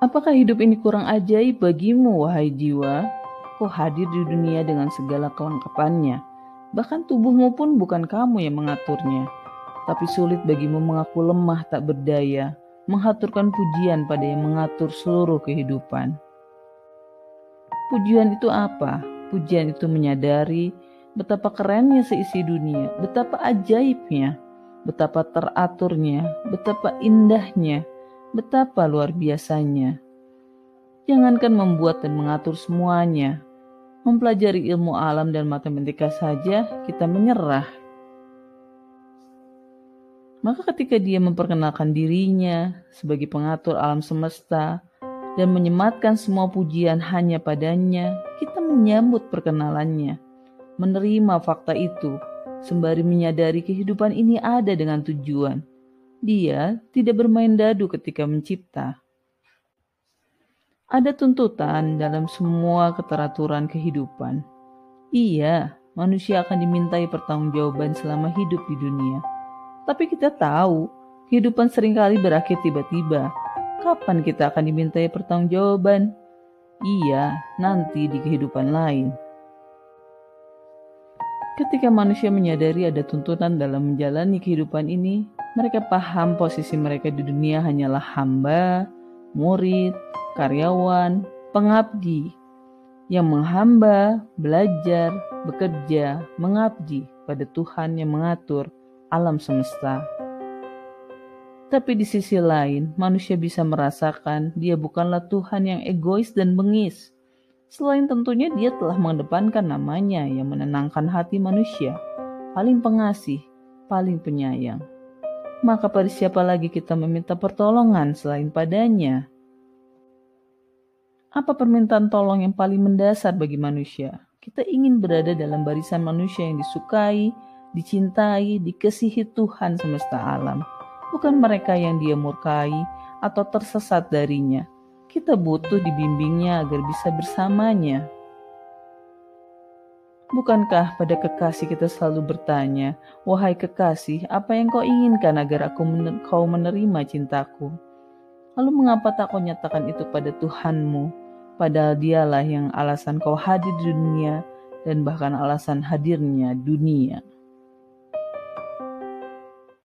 Apakah hidup ini kurang ajaib bagimu, wahai jiwa? Kau hadir di dunia dengan segala kelengkapannya. Bahkan tubuhmu pun bukan kamu yang mengaturnya. Tapi sulit bagimu mengaku lemah tak berdaya, mengaturkan pujian pada yang mengatur seluruh kehidupan. Pujian itu apa? Pujian itu menyadari betapa kerennya seisi dunia, betapa ajaibnya, betapa teraturnya, betapa indahnya, betapa luar biasanya. Jangankan membuat dan mengatur semuanya, mempelajari ilmu alam dan matematika saja kita menyerah. Maka ketika dia memperkenalkan dirinya sebagai pengatur alam semesta dan menyematkan semua pujian hanya padanya, kita menyambut perkenalannya, menerima fakta itu, sembari menyadari kehidupan ini ada dengan tujuan, dia tidak bermain dadu ketika mencipta. Ada tuntutan dalam semua keteraturan kehidupan. Iya, manusia akan dimintai pertanggungjawaban selama hidup di dunia. Tapi kita tahu, kehidupan sering kali berakhir tiba-tiba. Kapan kita akan dimintai pertanggungjawaban? Iya, nanti di kehidupan lain. Ketika manusia menyadari ada tuntutan dalam menjalani kehidupan ini, mereka paham posisi mereka di dunia hanyalah hamba, murid, karyawan, pengabdi yang menghamba, belajar, bekerja, mengabdi pada Tuhan yang mengatur alam semesta. Tapi di sisi lain, manusia bisa merasakan dia bukanlah Tuhan yang egois dan bengis. Selain tentunya dia telah mengedepankan namanya yang menenangkan hati manusia, paling pengasih, paling penyayang maka pada siapa lagi kita meminta pertolongan selain padanya? Apa permintaan tolong yang paling mendasar bagi manusia? Kita ingin berada dalam barisan manusia yang disukai, dicintai, dikasihi Tuhan semesta alam. Bukan mereka yang dia murkai atau tersesat darinya. Kita butuh dibimbingnya agar bisa bersamanya. Bukankah pada kekasih kita selalu bertanya, Wahai kekasih, apa yang kau inginkan agar aku mener kau menerima cintaku? Lalu mengapa tak kau nyatakan itu pada Tuhanmu, padahal dialah yang alasan kau hadir di dunia dan bahkan alasan hadirnya dunia.